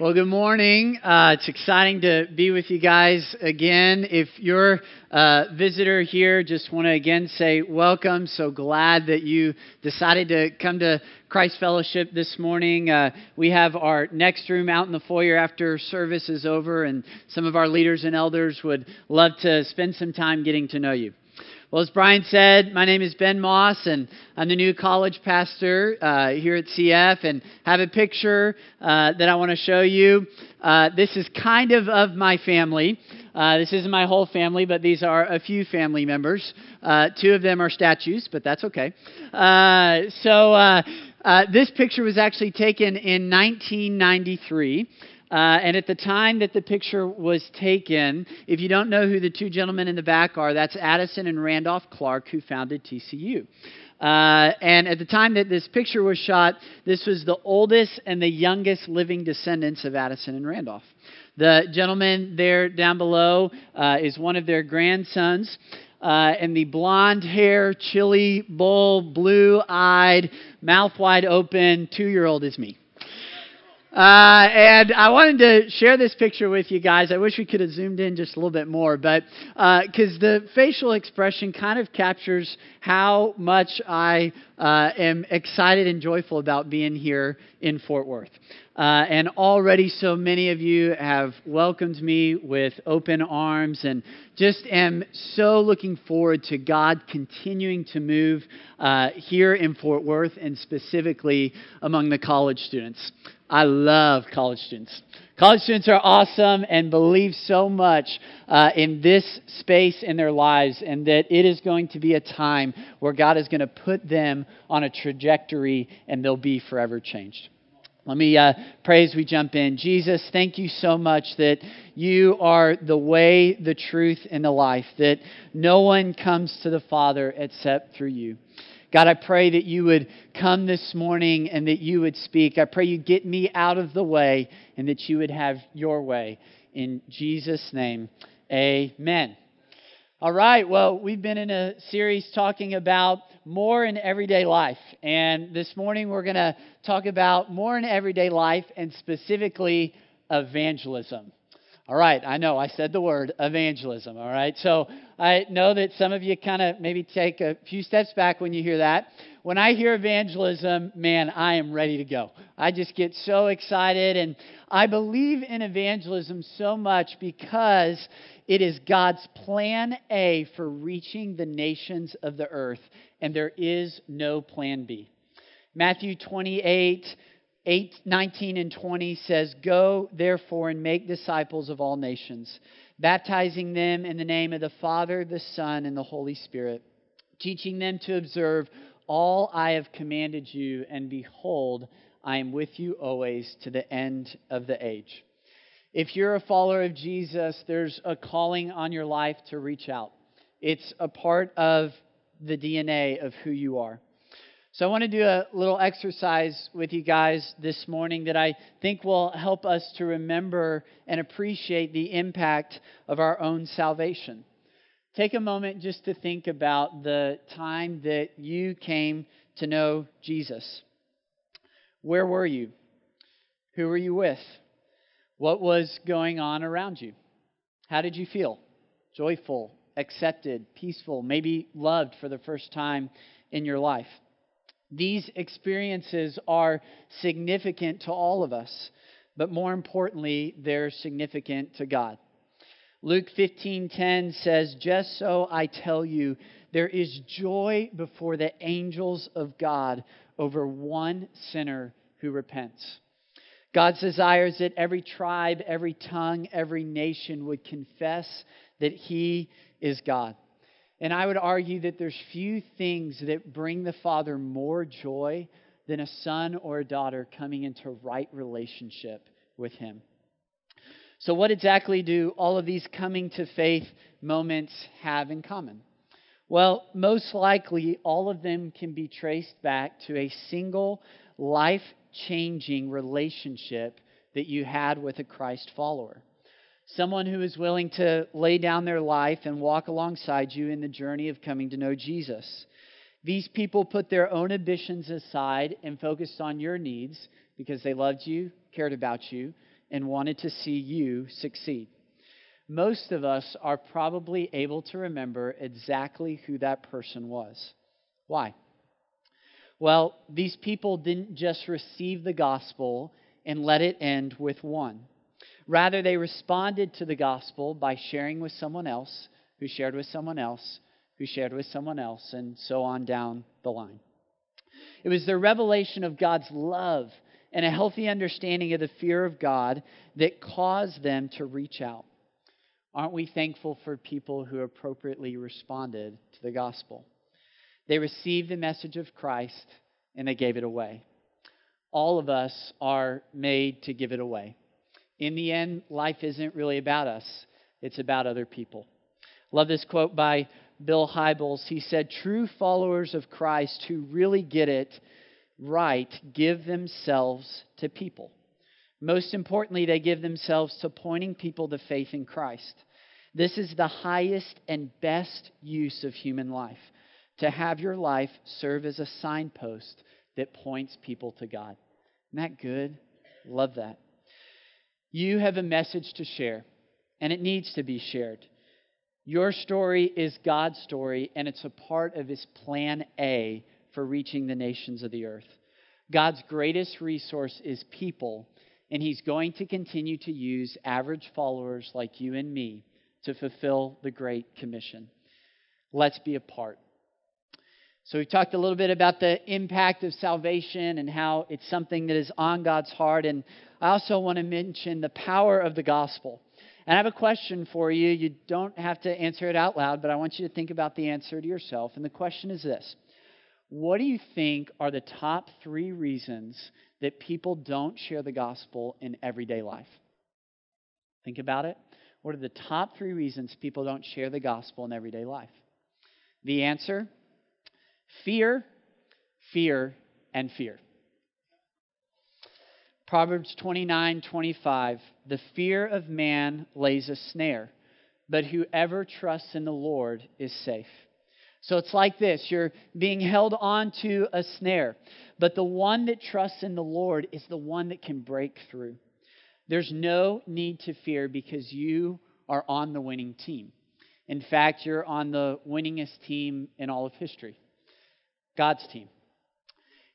Well, good morning. Uh, it's exciting to be with you guys again. If you're a visitor here, just want to again say welcome. So glad that you decided to come to Christ Fellowship this morning. Uh, we have our next room out in the foyer after service is over, and some of our leaders and elders would love to spend some time getting to know you. Well, as Brian said, my name is Ben Moss, and I'm the new college pastor uh, here at CF, and have a picture uh, that I want to show you. Uh, this is kind of of my family. Uh, this isn't my whole family, but these are a few family members. Uh, two of them are statues, but that's okay. Uh, so this picture was actually taken in 1993. Uh, and at the time that the picture was taken, if you don't know who the two gentlemen in the back are, that's Addison and Randolph Clark, who founded TCU. Uh, and at the time that this picture was shot, this was the oldest and the youngest living descendants of Addison and Randolph. The gentleman there down below uh, is one of their grandsons. Uh, and the blonde hair, chili bull, blue eyed, mouth wide open two year old is me. Uh, and I wanted to share this picture with you guys. I wish we could have zoomed in just a little bit more, but because uh, the facial expression kind of captures how much I uh, am excited and joyful about being here in Fort Worth. Uh, and already so many of you have welcomed me with open arms and just am so looking forward to God continuing to move uh, here in Fort Worth and specifically among the college students. I love college students. College students are awesome and believe so much uh, in this space in their lives, and that it is going to be a time where God is going to put them on a trajectory and they'll be forever changed. Let me uh, pray as we jump in. Jesus, thank you so much that you are the way, the truth, and the life, that no one comes to the Father except through you. God, I pray that you would come this morning and that you would speak. I pray you get me out of the way and that you would have your way. In Jesus' name, amen. All right, well, we've been in a series talking about more in everyday life. And this morning we're going to talk about more in everyday life and specifically evangelism. All right, I know I said the word evangelism. All right, so I know that some of you kind of maybe take a few steps back when you hear that. When I hear evangelism, man, I am ready to go. I just get so excited, and I believe in evangelism so much because it is God's plan A for reaching the nations of the earth, and there is no plan B. Matthew 28 8, 19 and 20 says, Go therefore and make disciples of all nations, baptizing them in the name of the Father, the Son, and the Holy Spirit, teaching them to observe all I have commanded you, and behold, I am with you always to the end of the age. If you're a follower of Jesus, there's a calling on your life to reach out. It's a part of the DNA of who you are. So, I want to do a little exercise with you guys this morning that I think will help us to remember and appreciate the impact of our own salvation. Take a moment just to think about the time that you came to know Jesus. Where were you? Who were you with? What was going on around you? How did you feel? Joyful, accepted, peaceful, maybe loved for the first time in your life? These experiences are significant to all of us, but more importantly, they're significant to God. Luke 15:10 says, "Just so I tell you, there is joy before the angels of God over one sinner who repents." God's desires that every tribe, every tongue, every nation would confess that he is God. And I would argue that there's few things that bring the Father more joy than a son or a daughter coming into right relationship with Him. So, what exactly do all of these coming to faith moments have in common? Well, most likely, all of them can be traced back to a single life changing relationship that you had with a Christ follower someone who is willing to lay down their life and walk alongside you in the journey of coming to know Jesus. These people put their own ambitions aside and focused on your needs because they loved you, cared about you, and wanted to see you succeed. Most of us are probably able to remember exactly who that person was. Why? Well, these people didn't just receive the gospel and let it end with one. Rather, they responded to the gospel by sharing with someone else, who shared with someone else, who shared with someone else, and so on down the line. It was the revelation of God's love and a healthy understanding of the fear of God that caused them to reach out. Aren't we thankful for people who appropriately responded to the gospel? They received the message of Christ and they gave it away. All of us are made to give it away. In the end, life isn't really about us, it's about other people. Love this quote by Bill Hybels. He said, True followers of Christ who really get it right give themselves to people. Most importantly, they give themselves to pointing people to faith in Christ. This is the highest and best use of human life to have your life serve as a signpost that points people to God. Isn't that good? Love that. You have a message to share, and it needs to be shared. Your story is God's story, and it's a part of His plan A for reaching the nations of the earth. God's greatest resource is people, and He's going to continue to use average followers like you and me to fulfill the Great Commission. Let's be a part. So, we talked a little bit about the impact of salvation and how it's something that is on God's heart. And I also want to mention the power of the gospel. And I have a question for you. You don't have to answer it out loud, but I want you to think about the answer to yourself. And the question is this What do you think are the top three reasons that people don't share the gospel in everyday life? Think about it. What are the top three reasons people don't share the gospel in everyday life? The answer Fear, fear, and fear. Proverbs 29 25. The fear of man lays a snare, but whoever trusts in the Lord is safe. So it's like this you're being held onto a snare, but the one that trusts in the Lord is the one that can break through. There's no need to fear because you are on the winning team. In fact, you're on the winningest team in all of history. God's team.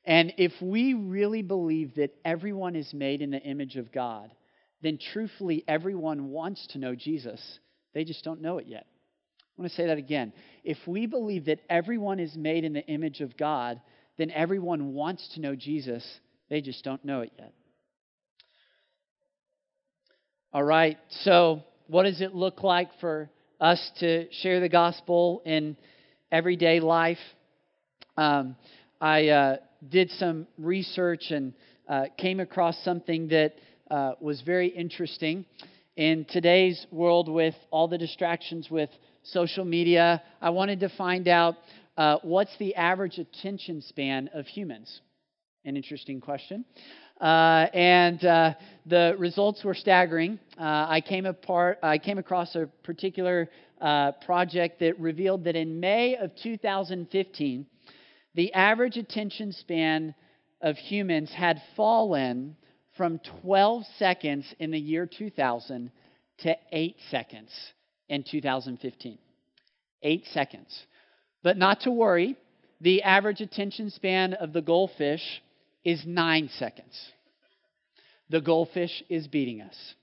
And if we really believe that everyone is made in the image of God, then truthfully, everyone wants to know Jesus. They just don't know it yet. I want to say that again. If we believe that everyone is made in the image of God, then everyone wants to know Jesus. They just don't know it yet. All right, so what does it look like for us to share the gospel in everyday life? Um, I uh, did some research and uh, came across something that uh, was very interesting. In today's world, with all the distractions with social media, I wanted to find out uh, what's the average attention span of humans. An interesting question. Uh, and uh, the results were staggering. I came apart. I came across a particular project that revealed that in May of 2015, the average attention span of humans had fallen from 12 seconds in the year 2000 to 8 seconds in 2015. 8 seconds. But not to worry, the average attention span of the goldfish is 9 seconds. The goldfish is beating us.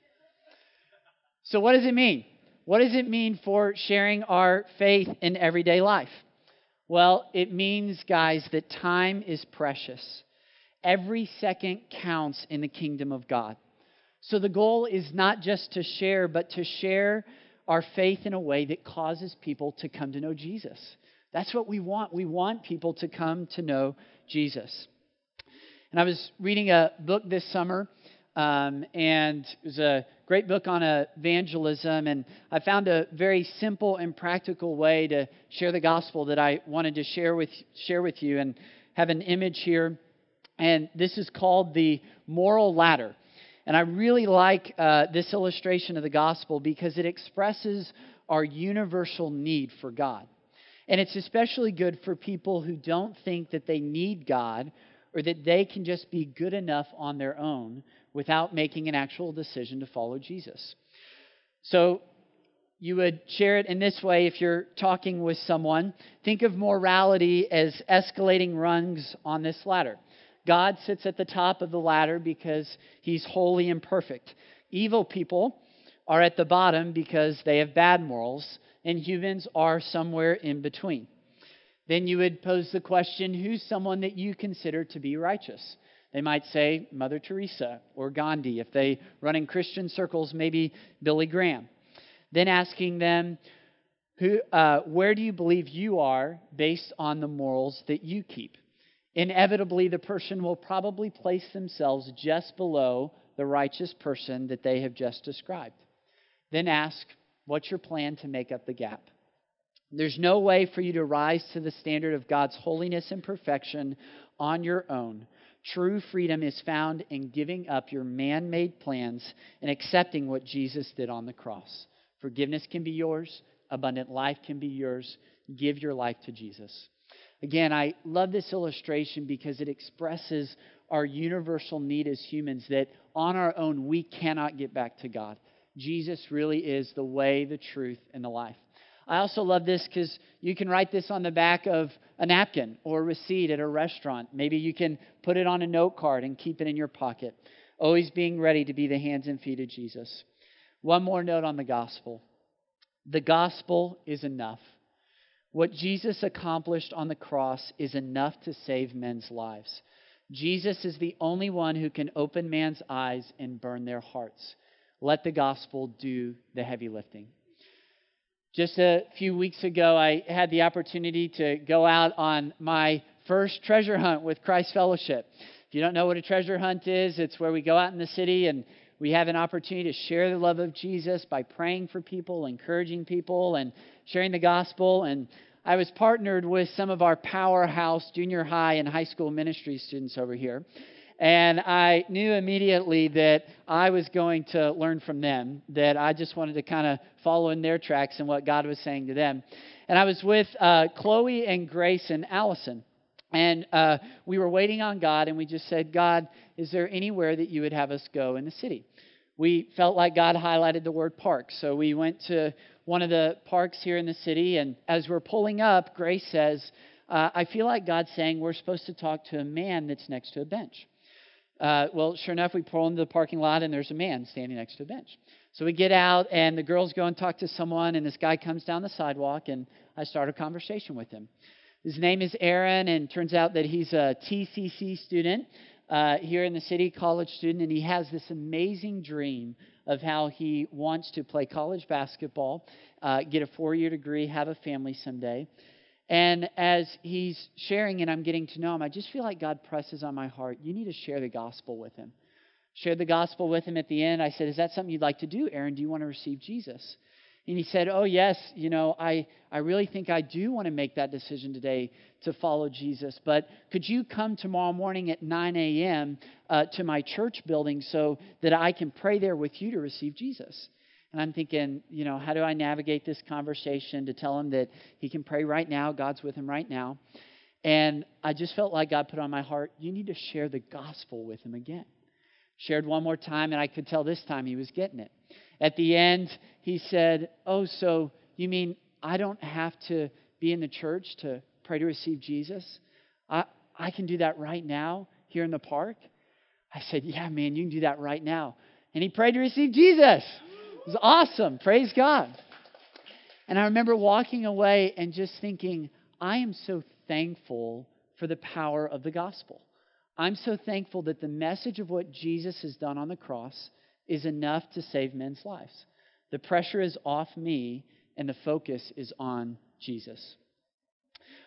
So, what does it mean? What does it mean for sharing our faith in everyday life? Well, it means, guys, that time is precious. Every second counts in the kingdom of God. So the goal is not just to share, but to share our faith in a way that causes people to come to know Jesus. That's what we want. We want people to come to know Jesus. And I was reading a book this summer, um, and it was a great book on evangelism, and I found a very simple and practical way to share the gospel that I wanted to share with share with you, and have an image here, and this is called the moral ladder. And I really like uh, this illustration of the gospel because it expresses our universal need for God. And it's especially good for people who don't think that they need God or that they can just be good enough on their own without making an actual decision to follow Jesus. So you would share it in this way if you're talking with someone. Think of morality as escalating rungs on this ladder. God sits at the top of the ladder because he's holy and perfect. Evil people are at the bottom because they have bad morals, and humans are somewhere in between. Then you would pose the question who's someone that you consider to be righteous? They might say Mother Teresa or Gandhi. If they run in Christian circles, maybe Billy Graham. Then asking them, who, uh, where do you believe you are based on the morals that you keep? Inevitably, the person will probably place themselves just below the righteous person that they have just described. Then ask, what's your plan to make up the gap? There's no way for you to rise to the standard of God's holiness and perfection on your own. True freedom is found in giving up your man made plans and accepting what Jesus did on the cross. Forgiveness can be yours, abundant life can be yours. Give your life to Jesus. Again, I love this illustration because it expresses our universal need as humans that on our own we cannot get back to God. Jesus really is the way, the truth, and the life. I also love this because you can write this on the back of a napkin or a receipt at a restaurant. Maybe you can put it on a note card and keep it in your pocket. Always being ready to be the hands and feet of Jesus. One more note on the gospel the gospel is enough. What Jesus accomplished on the cross is enough to save men's lives. Jesus is the only one who can open man's eyes and burn their hearts. Let the gospel do the heavy lifting. Just a few weeks ago, I had the opportunity to go out on my first treasure hunt with Christ Fellowship. If you don't know what a treasure hunt is, it's where we go out in the city and we have an opportunity to share the love of Jesus by praying for people, encouraging people, and sharing the gospel. And I was partnered with some of our powerhouse junior high and high school ministry students over here. And I knew immediately that I was going to learn from them, that I just wanted to kind of follow in their tracks and what God was saying to them. And I was with uh, Chloe and Grace and Allison. And uh, we were waiting on God, and we just said, God, is there anywhere that you would have us go in the city? We felt like God highlighted the word park. So we went to one of the parks here in the city, and as we're pulling up, Grace says, uh, I feel like God's saying we're supposed to talk to a man that's next to a bench. Uh, well, sure enough, we pull into the parking lot, and there's a man standing next to a bench. So we get out, and the girls go and talk to someone, and this guy comes down the sidewalk, and I start a conversation with him. His name is Aaron, and turns out that he's a TCC student uh, here in the city, college student, and he has this amazing dream of how he wants to play college basketball, uh, get a four year degree, have a family someday. And as he's sharing and I'm getting to know him, I just feel like God presses on my heart, you need to share the gospel with him. Shared the gospel with him at the end. I said, Is that something you'd like to do, Aaron? Do you want to receive Jesus? And he said, Oh, yes, you know, I, I really think I do want to make that decision today to follow Jesus. But could you come tomorrow morning at 9 a.m. Uh, to my church building so that I can pray there with you to receive Jesus? And I'm thinking, you know, how do I navigate this conversation to tell him that he can pray right now? God's with him right now. And I just felt like God put on my heart, you need to share the gospel with him again. Shared one more time, and I could tell this time he was getting it. At the end, he said, Oh, so you mean I don't have to be in the church to pray to receive Jesus? I, I can do that right now here in the park? I said, Yeah, man, you can do that right now. And he prayed to receive Jesus. Was awesome. Praise God. And I remember walking away and just thinking, I am so thankful for the power of the gospel. I'm so thankful that the message of what Jesus has done on the cross is enough to save men's lives. The pressure is off me, and the focus is on Jesus.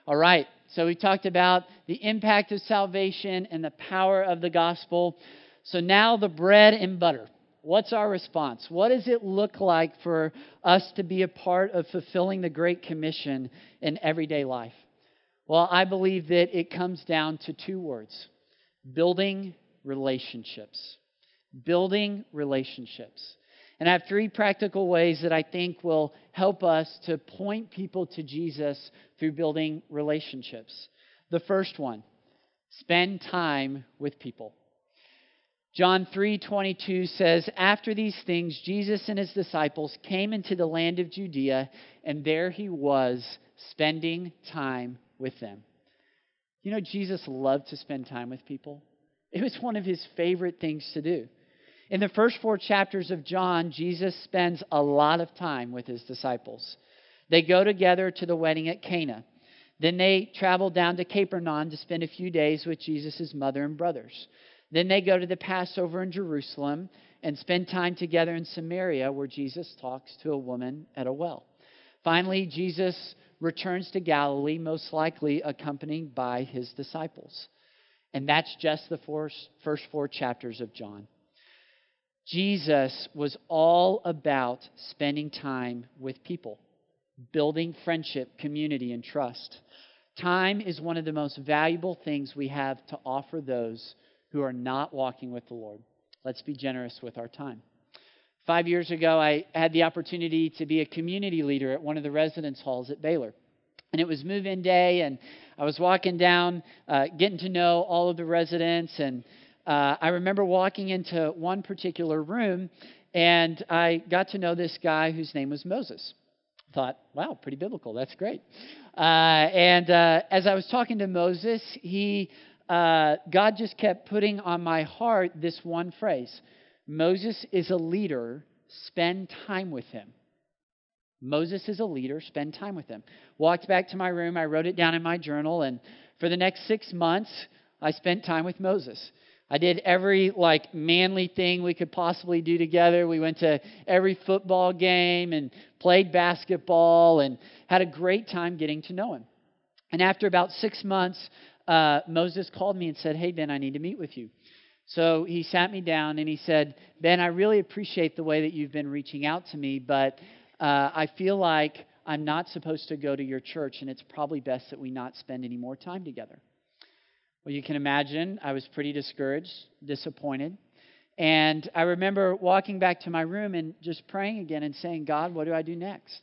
All right, so we talked about the impact of salvation and the power of the gospel. So now the bread and butter. What's our response? What does it look like for us to be a part of fulfilling the Great Commission in everyday life? Well, I believe that it comes down to two words building relationships building relationships. And I have three practical ways that I think will help us to point people to Jesus through building relationships. The first one spend time with people. John 3:22 says, "After these things Jesus and his disciples came into the land of Judea, and there he was spending time with them." You know Jesus loved to spend time with people. It was one of his favorite things to do. In the first 4 chapters of John, Jesus spends a lot of time with his disciples. They go together to the wedding at Cana. Then they travel down to Capernaum to spend a few days with Jesus' mother and brothers. Then they go to the Passover in Jerusalem and spend time together in Samaria, where Jesus talks to a woman at a well. Finally, Jesus returns to Galilee, most likely accompanied by his disciples. And that's just the first four chapters of John. Jesus was all about spending time with people, building friendship, community, and trust. Time is one of the most valuable things we have to offer those who are not walking with the Lord. Let's be generous with our time. Five years ago, I had the opportunity to be a community leader at one of the residence halls at Baylor. And it was move in day, and I was walking down, uh, getting to know all of the residents. And uh, I remember walking into one particular room, and I got to know this guy whose name was Moses. Thought, wow, pretty biblical. That's great. Uh, and uh, as I was talking to Moses, he uh, God just kept putting on my heart this one phrase Moses is a leader, spend time with him. Moses is a leader, spend time with him. Walked back to my room, I wrote it down in my journal, and for the next six months, I spent time with Moses. I did every like manly thing we could possibly do together. We went to every football game and played basketball and had a great time getting to know him. And after about six months, uh, Moses called me and said, Hey, Ben, I need to meet with you. So he sat me down and he said, Ben, I really appreciate the way that you've been reaching out to me, but uh, I feel like I'm not supposed to go to your church, and it's probably best that we not spend any more time together. Well, you can imagine I was pretty discouraged, disappointed. And I remember walking back to my room and just praying again and saying, God, what do I do next?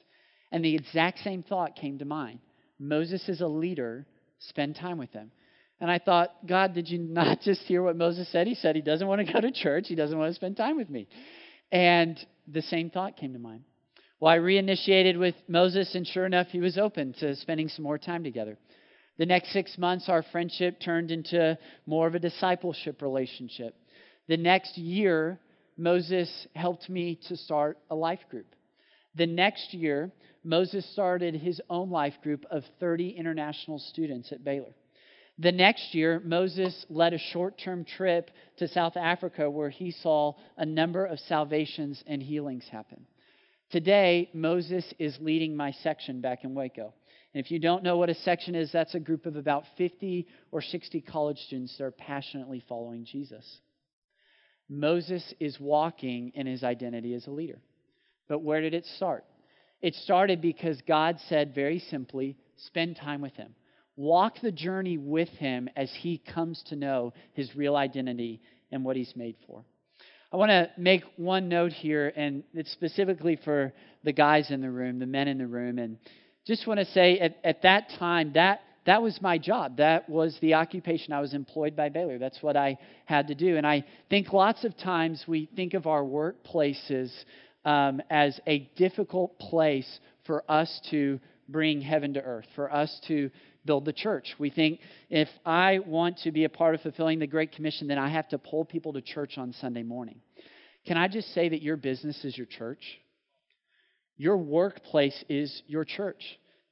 And the exact same thought came to mind. Moses is a leader, spend time with them. And I thought, God, did you not just hear what Moses said? He said he doesn't want to go to church, he doesn't want to spend time with me. And the same thought came to mind. Well, I reinitiated with Moses, and sure enough, he was open to spending some more time together. The next six months, our friendship turned into more of a discipleship relationship. The next year, Moses helped me to start a life group. The next year, Moses started his own life group of 30 international students at Baylor. The next year, Moses led a short term trip to South Africa where he saw a number of salvations and healings happen. Today, Moses is leading my section back in Waco. And if you don't know what a section is, that's a group of about 50 or 60 college students that are passionately following Jesus. Moses is walking in his identity as a leader. But where did it start? It started because God said very simply, spend time with him. Walk the journey with him as he comes to know his real identity and what he's made for. I want to make one note here, and it's specifically for the guys in the room, the men in the room. And just want to say at, at that time, that, that was my job. That was the occupation. I was employed by Baylor. That's what I had to do. And I think lots of times we think of our workplaces um, as a difficult place for us to bring heaven to earth, for us to build the church. We think if I want to be a part of fulfilling the Great Commission, then I have to pull people to church on Sunday morning. Can I just say that your business is your church? Your workplace is your church.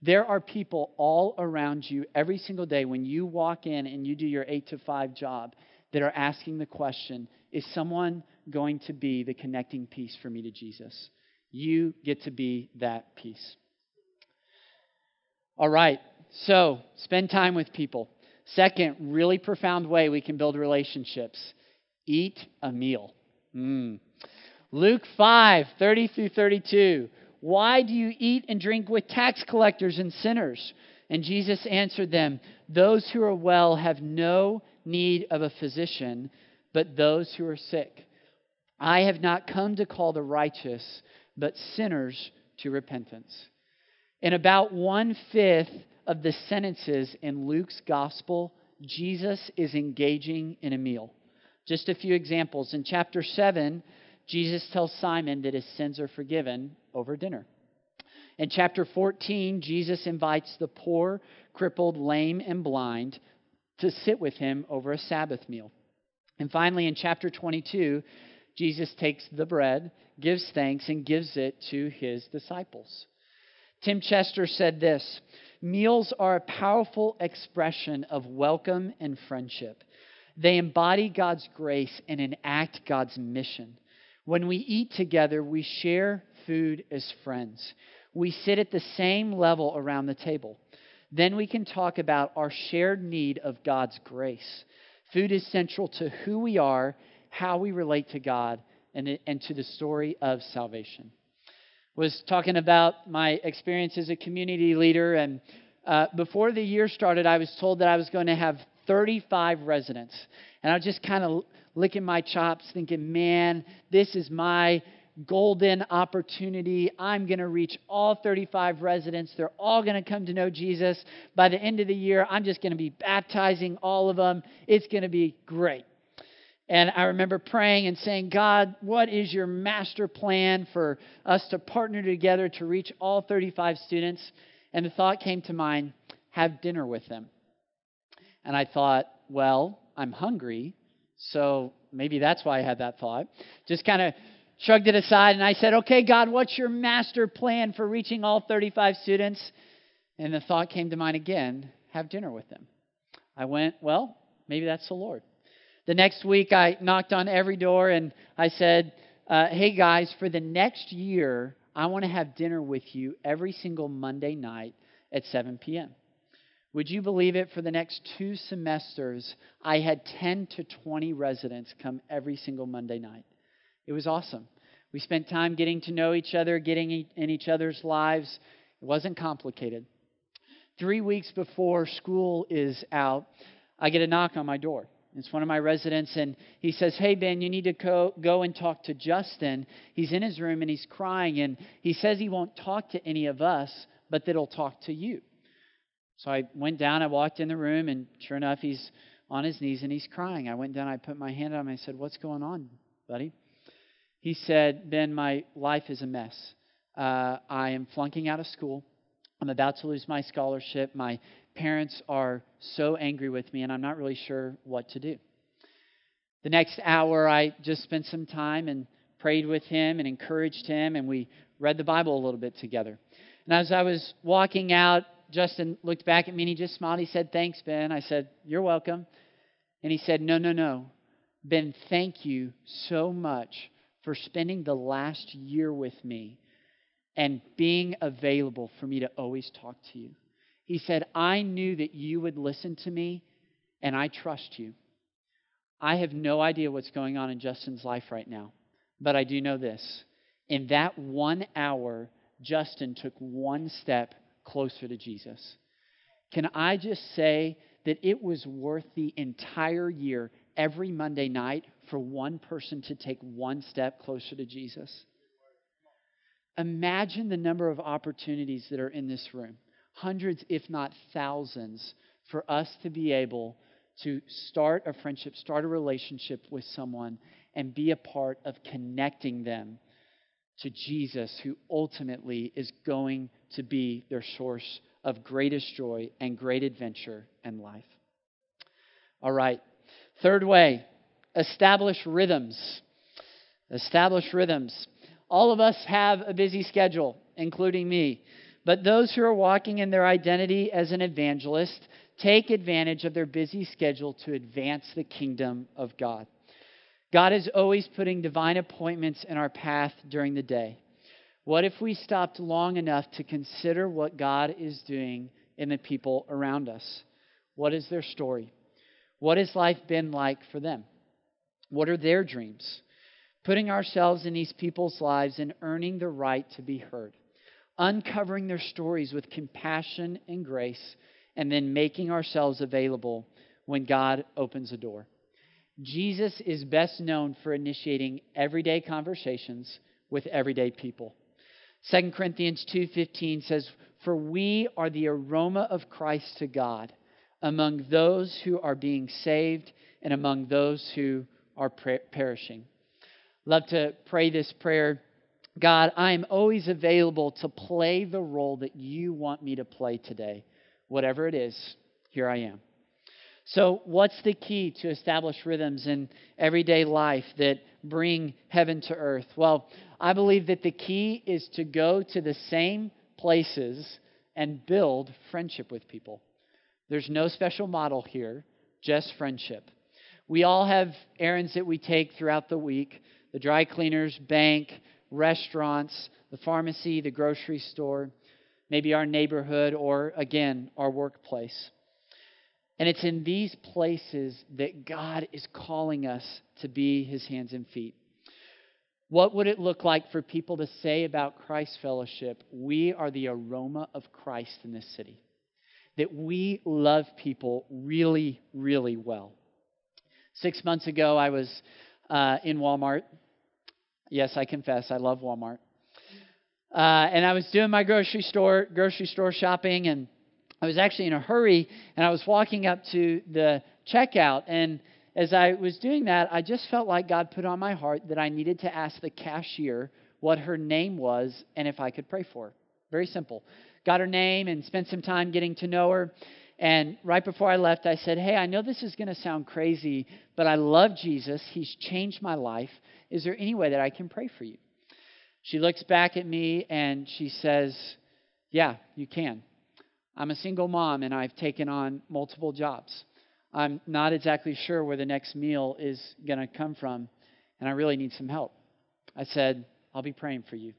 There are people all around you every single day when you walk in and you do your 8 to 5 job that are asking the question Is someone going to be the connecting piece for me to Jesus? You get to be that piece. All right, so, spend time with people. Second, really profound way we can build relationships eat a meal. Mm. Luke 5 30 through 32. Why do you eat and drink with tax collectors and sinners? And Jesus answered them, Those who are well have no need of a physician, but those who are sick. I have not come to call the righteous, but sinners to repentance. In about one fifth of the sentences in Luke's gospel, Jesus is engaging in a meal. Just a few examples. In chapter 7, Jesus tells Simon that his sins are forgiven over dinner. In chapter 14, Jesus invites the poor, crippled, lame, and blind to sit with him over a Sabbath meal. And finally, in chapter 22, Jesus takes the bread, gives thanks, and gives it to his disciples. Tim Chester said this Meals are a powerful expression of welcome and friendship. They embody God's grace and enact God's mission. When we eat together, we share food as friends. We sit at the same level around the table. Then we can talk about our shared need of God's grace. Food is central to who we are, how we relate to God, and, and to the story of salvation. Was talking about my experience as a community leader, and uh, before the year started, I was told that I was going to have 35 residents. And I was just kind of licking my chops, thinking, man, this is my golden opportunity. I'm going to reach all 35 residents. They're all going to come to know Jesus. By the end of the year, I'm just going to be baptizing all of them. It's going to be great. And I remember praying and saying, God, what is your master plan for us to partner together to reach all 35 students? And the thought came to mind have dinner with them. And I thought, well, I'm hungry, so maybe that's why I had that thought. Just kind of shrugged it aside and I said, okay, God, what's your master plan for reaching all 35 students? And the thought came to mind again have dinner with them. I went, well, maybe that's the Lord. The next week, I knocked on every door and I said, uh, hey guys, for the next year, I want to have dinner with you every single Monday night at 7 p.m. Would you believe it? For the next two semesters, I had 10 to 20 residents come every single Monday night. It was awesome. We spent time getting to know each other, getting in each other's lives. It wasn't complicated. Three weeks before school is out, I get a knock on my door. It's one of my residents, and he says, Hey, Ben, you need to go, go and talk to Justin. He's in his room and he's crying, and he says he won't talk to any of us, but that he'll talk to you. So I went down, I walked in the room, and sure enough, he's on his knees and he's crying. I went down, I put my hand on him, I said, What's going on, buddy? He said, Ben, my life is a mess. Uh, I am flunking out of school. I'm about to lose my scholarship. My parents are so angry with me, and I'm not really sure what to do. The next hour, I just spent some time and prayed with him and encouraged him, and we read the Bible a little bit together. And as I was walking out, Justin looked back at me and he just smiled. He said, Thanks, Ben. I said, You're welcome. And he said, No, no, no. Ben, thank you so much for spending the last year with me and being available for me to always talk to you. He said, I knew that you would listen to me, and I trust you. I have no idea what's going on in Justin's life right now, but I do know this. In that one hour, Justin took one step closer to Jesus. Can I just say that it was worth the entire year, every Monday night, for one person to take one step closer to Jesus? Imagine the number of opportunities that are in this room hundreds, if not thousands, for us to be able to start a friendship, start a relationship with someone, and be a part of connecting them to Jesus, who ultimately is going to be their source of greatest joy and great adventure in life. All right. Third way, establish rhythms. Establish rhythms. All of us have a busy schedule, including me. But those who are walking in their identity as an evangelist take advantage of their busy schedule to advance the kingdom of God. God is always putting divine appointments in our path during the day. What if we stopped long enough to consider what God is doing in the people around us? What is their story? What has life been like for them? What are their dreams? Putting ourselves in these people's lives and earning the right to be heard. Uncovering their stories with compassion and grace, and then making ourselves available when God opens a door. Jesus is best known for initiating everyday conversations with everyday people. 2 Corinthians 2:15 says, "For we are the aroma of Christ to God among those who are being saved and among those who are perishing. Love to pray this prayer. God, I am always available to play the role that you want me to play today. Whatever it is, here I am. So, what's the key to establish rhythms in everyday life that bring heaven to earth? Well, I believe that the key is to go to the same places and build friendship with people. There's no special model here, just friendship. We all have errands that we take throughout the week the dry cleaners, bank, restaurants, the pharmacy, the grocery store, maybe our neighborhood, or again, our workplace. And it's in these places that God is calling us to be his hands and feet. What would it look like for people to say about Christ Fellowship, we are the aroma of Christ in this city? That we love people really, really well. Six months ago, I was uh, in Walmart. Yes, I confess, I love Walmart. Uh, and I was doing my grocery store grocery store shopping, and I was actually in a hurry, and I was walking up to the checkout, and as I was doing that, I just felt like God put on my heart that I needed to ask the cashier what her name was and if I could pray for her. Very simple. Got her name and spent some time getting to know her. And right before I left, I said, Hey, I know this is going to sound crazy, but I love Jesus. He's changed my life. Is there any way that I can pray for you? She looks back at me and she says, Yeah, you can. I'm a single mom and I've taken on multiple jobs. I'm not exactly sure where the next meal is going to come from, and I really need some help. I said, I'll be praying for you.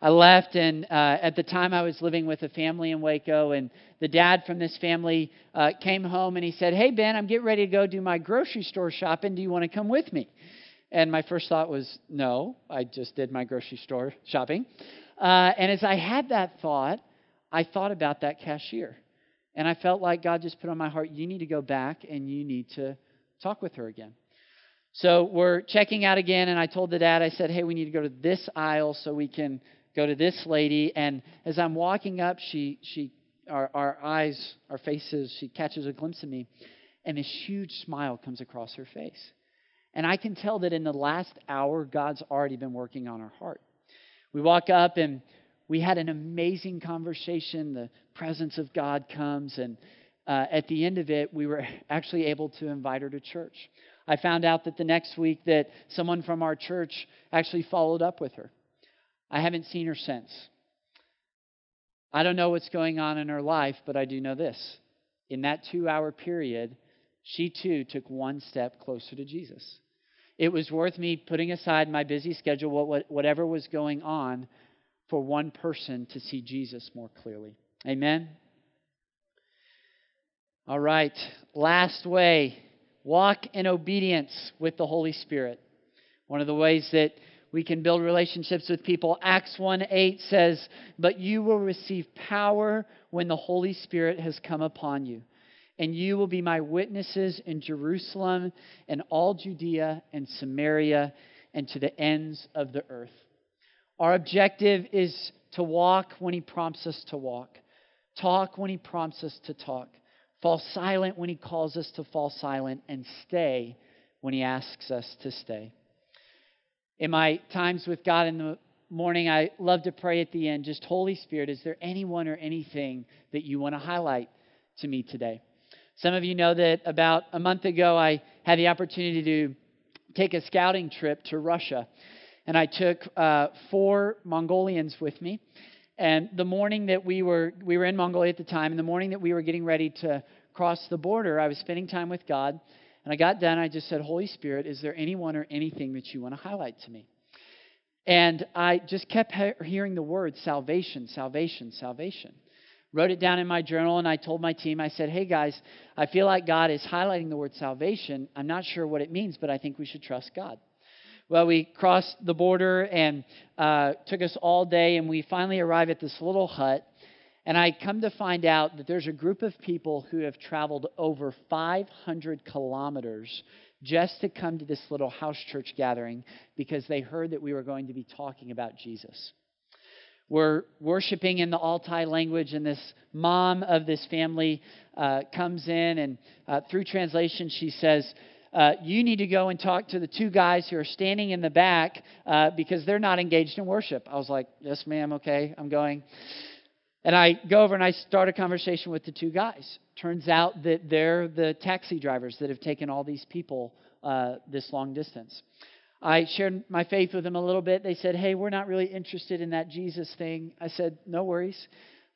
I left, and uh, at the time I was living with a family in Waco, and the dad from this family uh, came home and he said, Hey, Ben, I'm getting ready to go do my grocery store shopping. Do you want to come with me? And my first thought was, No, I just did my grocery store shopping. Uh, and as I had that thought, I thought about that cashier. And I felt like God just put on my heart, you need to go back and you need to talk with her again. So we're checking out again, and I told the dad, I said, hey, we need to go to this aisle so we can go to this lady. And as I'm walking up, she, she, our, our eyes, our faces, she catches a glimpse of me, and this huge smile comes across her face. And I can tell that in the last hour, God's already been working on her heart. We walk up, and we had an amazing conversation. The presence of God comes, and uh, at the end of it, we were actually able to invite her to church. I found out that the next week that someone from our church actually followed up with her. I haven't seen her since. I don't know what's going on in her life, but I do know this. In that two hour period, she too took one step closer to Jesus. It was worth me putting aside my busy schedule, whatever was going on, for one person to see Jesus more clearly. Amen? All right, last way walk in obedience with the Holy Spirit. One of the ways that we can build relationships with people. Acts 1 8 says, But you will receive power when the Holy Spirit has come upon you. And you will be my witnesses in Jerusalem and all Judea and Samaria and to the ends of the earth. Our objective is to walk when He prompts us to walk, talk when He prompts us to talk, fall silent when He calls us to fall silent, and stay when He asks us to stay. In my times with God in the morning, I love to pray at the end just, Holy Spirit, is there anyone or anything that you want to highlight to me today? Some of you know that about a month ago, I had the opportunity to take a scouting trip to Russia and I took uh, four Mongolians with me. And the morning that we were we were in Mongolia at the time, and the morning that we were getting ready to cross the border, I was spending time with God. And I got done. I just said, Holy Spirit, is there anyone or anything that you want to highlight to me? And I just kept he- hearing the word salvation, salvation, salvation. Wrote it down in my journal, and I told my team, I said, Hey guys, I feel like God is highlighting the word salvation. I'm not sure what it means, but I think we should trust God. Well, we crossed the border and uh, took us all day, and we finally arrive at this little hut. And I come to find out that there's a group of people who have traveled over 500 kilometers just to come to this little house church gathering because they heard that we were going to be talking about Jesus. We're worshiping in the Altai language, and this mom of this family uh, comes in, and uh, through translation, she says, uh, you need to go and talk to the two guys who are standing in the back uh, because they're not engaged in worship. I was like, Yes, ma'am, okay, I'm going. And I go over and I start a conversation with the two guys. Turns out that they're the taxi drivers that have taken all these people uh, this long distance. I shared my faith with them a little bit. They said, Hey, we're not really interested in that Jesus thing. I said, No worries.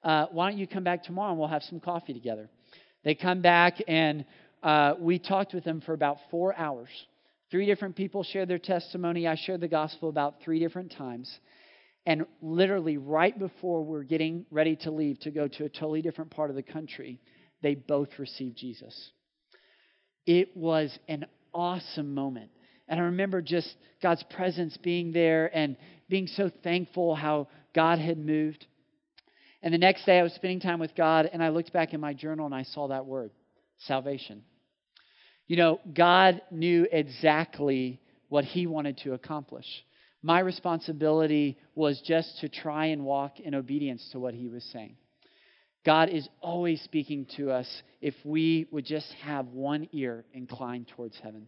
Uh, why don't you come back tomorrow and we'll have some coffee together? They come back and uh, we talked with them for about four hours. Three different people shared their testimony. I shared the gospel about three different times. And literally, right before we're getting ready to leave to go to a totally different part of the country, they both received Jesus. It was an awesome moment. And I remember just God's presence being there and being so thankful how God had moved. And the next day I was spending time with God and I looked back in my journal and I saw that word salvation. You know, God knew exactly what He wanted to accomplish. My responsibility was just to try and walk in obedience to what He was saying. God is always speaking to us if we would just have one ear inclined towards heaven.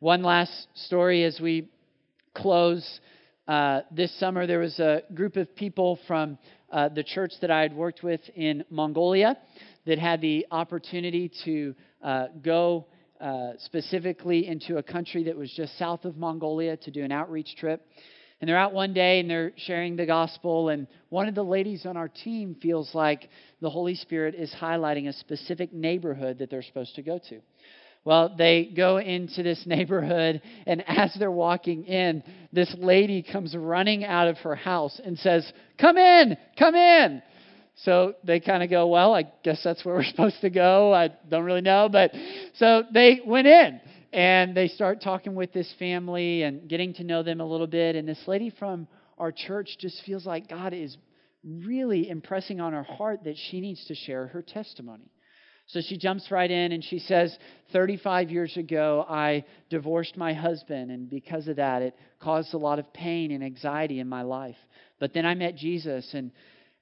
One last story as we close. Uh, this summer, there was a group of people from uh, the church that I had worked with in Mongolia that had the opportunity to uh, go uh, specifically into a country that was just south of Mongolia to do an outreach trip. And they're out one day and they're sharing the gospel. And one of the ladies on our team feels like the Holy Spirit is highlighting a specific neighborhood that they're supposed to go to. Well, they go into this neighborhood, and as they're walking in, this lady comes running out of her house and says, Come in, come in. So they kind of go, well, I guess that's where we're supposed to go. I don't really know. But so they went in and they start talking with this family and getting to know them a little bit. And this lady from our church just feels like God is really impressing on her heart that she needs to share her testimony. So she jumps right in and she says, 35 years ago, I divorced my husband, and because of that, it caused a lot of pain and anxiety in my life. But then I met Jesus, and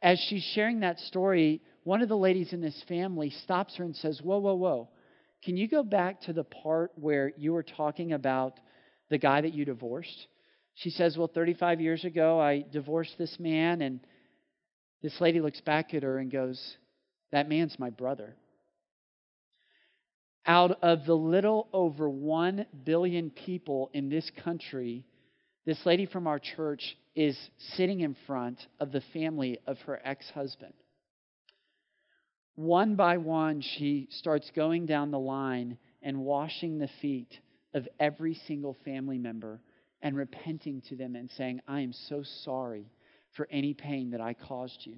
as she's sharing that story, one of the ladies in this family stops her and says, Whoa, whoa, whoa. Can you go back to the part where you were talking about the guy that you divorced? She says, Well, 35 years ago, I divorced this man. And this lady looks back at her and goes, That man's my brother. Out of the little over 1 billion people in this country, this lady from our church is sitting in front of the family of her ex husband. One by one, she starts going down the line and washing the feet of every single family member and repenting to them and saying, I am so sorry for any pain that I caused you.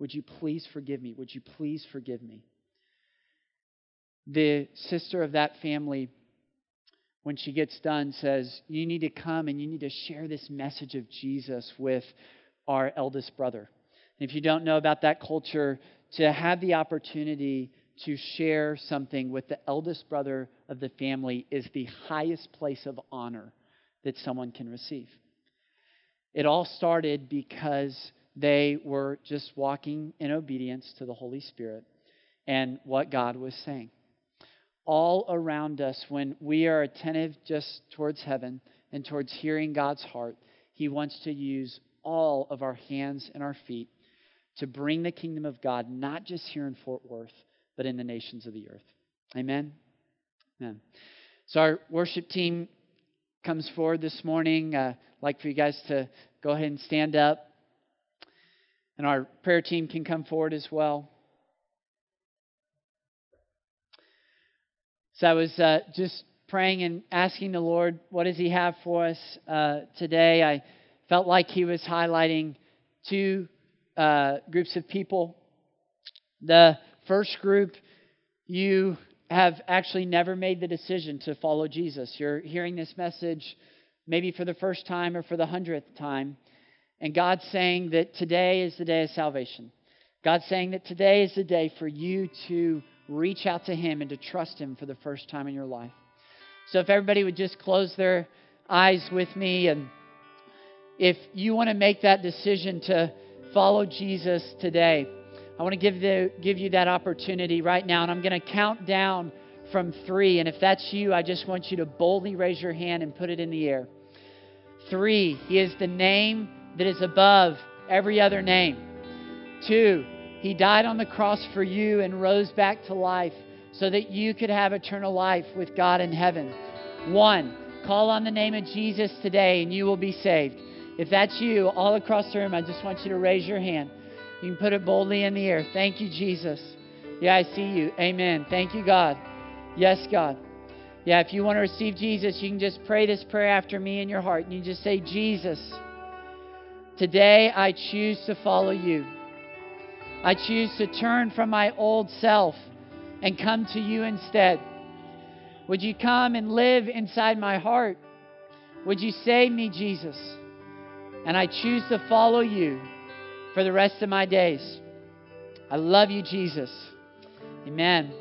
Would you please forgive me? Would you please forgive me? The sister of that family when she gets done, says, You need to come and you need to share this message of Jesus with our eldest brother. And if you don't know about that culture, to have the opportunity to share something with the eldest brother of the family is the highest place of honor that someone can receive. It all started because they were just walking in obedience to the Holy Spirit and what God was saying all around us when we are attentive just towards heaven and towards hearing God's heart. He wants to use all of our hands and our feet to bring the kingdom of God, not just here in Fort Worth, but in the nations of the earth. Amen? Amen. So, our worship team comes forward this morning. Uh, I'd like for you guys to go ahead and stand up. And our prayer team can come forward as well. So I was uh, just praying and asking the Lord, what does He have for us uh, today? I felt like He was highlighting two uh, groups of people. The first group, you have actually never made the decision to follow Jesus. You're hearing this message maybe for the first time or for the hundredth time. And God's saying that today is the day of salvation. God's saying that today is the day for you to reach out to Him and to trust Him for the first time in your life. So, if everybody would just close their eyes with me, and if you want to make that decision to follow Jesus today, I want to give, the, give you that opportunity right now. And I'm going to count down from three. And if that's you, I just want you to boldly raise your hand and put it in the air. Three, He is the name that is above every other name. Two, He died on the cross for you and rose back to life so that you could have eternal life with God in heaven. One, call on the name of Jesus today and you will be saved. If that's you, all across the room, I just want you to raise your hand. You can put it boldly in the air. Thank you, Jesus. Yeah, I see you. Amen. Thank you, God. Yes, God. Yeah, if you want to receive Jesus, you can just pray this prayer after me in your heart. And you just say, Jesus, today I choose to follow you. I choose to turn from my old self and come to you instead. Would you come and live inside my heart? Would you save me, Jesus? And I choose to follow you for the rest of my days. I love you, Jesus. Amen.